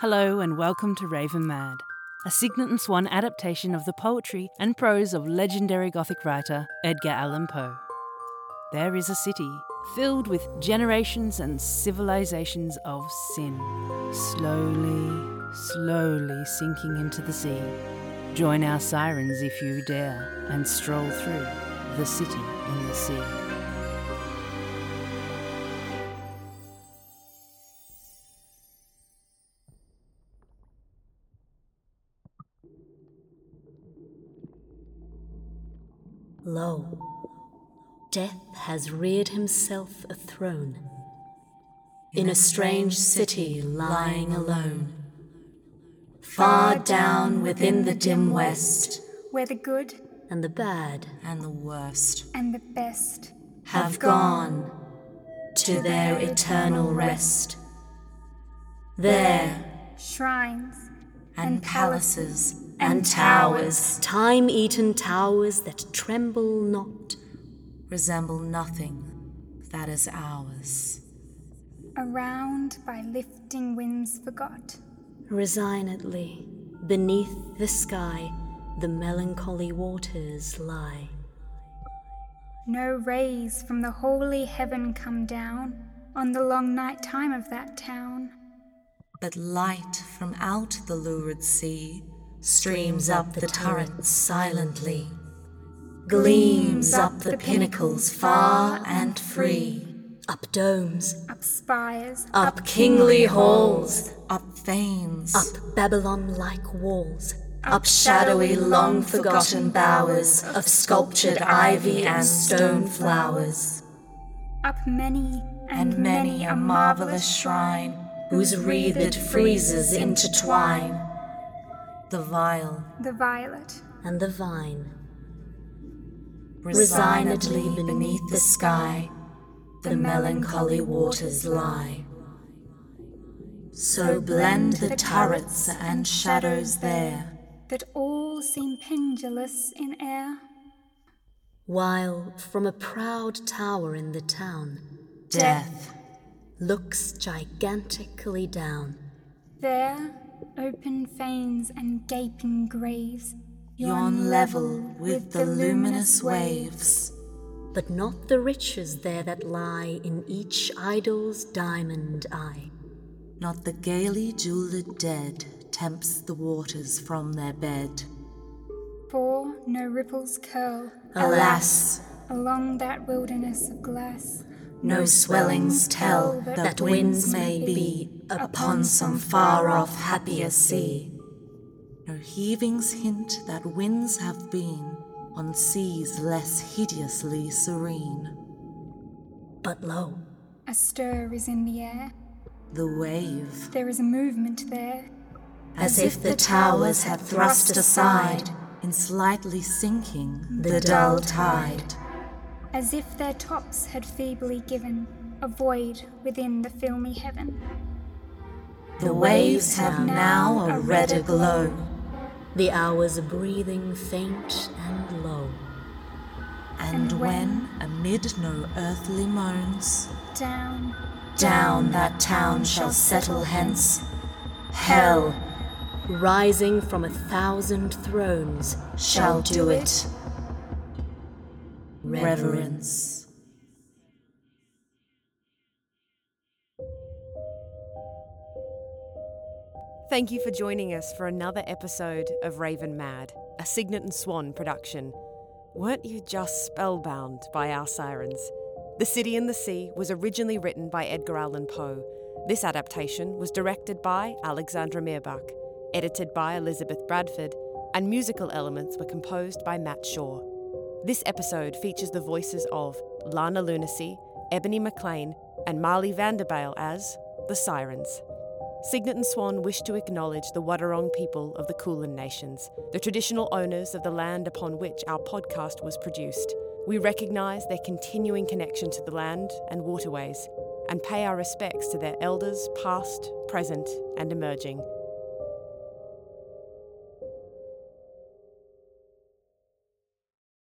Hello and welcome to RavenMad, a Cygnet and Swan adaptation of the poetry and prose of legendary Gothic writer Edgar Allan Poe. There is a city filled with generations and civilizations of sin, slowly, slowly sinking into the sea. Join our sirens if you dare and stroll through the city in the sea. Lo, death has reared himself a throne in a strange city lying alone. Far down within the dim west, where the good and the bad and the worst and the best have gone to their eternal rest. There, shrines and palaces and towers, time eaten towers that tremble not, resemble nothing that is ours. around by lifting winds forgot. resignedly, beneath the sky, the melancholy waters lie. No rays from the holy heaven come down on the long night time of that town. But light from out the lurid sea streams up the turrets silently, gleams up the pinnacles far and free, Up domes, Up spires, up kingly halls, up fanes, up Babylon like walls, up shadowy, long forgotten bowers of sculptured ivy and stone flowers, up many and, and many a marvelous shrine whose wreathed friezes intertwine, the vial the violet, and the vine. resignedly beneath the sky, the melancholy waters lie. So blend the turrets and shadows there, that all seem pendulous in air. While from a proud tower in the town death, looks gigantically down, There, open fanes and gaping graves, yon level with the luminous waves, but not the riches there that lie in each idol's diamond eye. not the gaily jeweled dead tempts the waters from their bed. For no ripples curl Alas, along that wilderness of glass. No swellings tell that winds may be upon some far off happier sea. No heavings hint that winds have been on seas less hideously serene. But lo, A stir is in the air, The wave, there is a movement there. as if the towers had thrust aside in slightly sinking the dull tide. As if their tops had feebly given a void within the filmy heaven. The waves have now a redder glow. the hours breathing faint and low. And when, amid no earthly moans, Down, down that town shall settle hence, hell Rising from a thousand thrones, shall do it. Reverence. Thank you for joining us for another episode of RavenMad, a Cygnet and Swan production. Weren't you just spellbound by our sirens? The City and the Sea was originally written by Edgar Allan Poe. This adaptation was directed by Alexandra Meerbach, edited by Elizabeth Bradford, and musical elements were composed by Matt Shaw. This episode features the voices of Lana Lunacy, Ebony McClain, and Marli van der Bijl as the Sirens. Cygnet and Swan wish to acknowledge the Wadawurrung people of the Kulin Nations, the traditional owners of the land upon which our podcast was produced. We recognise their continuing connection to the land and waterways and pay our respects to their elders, past, present, and emerging.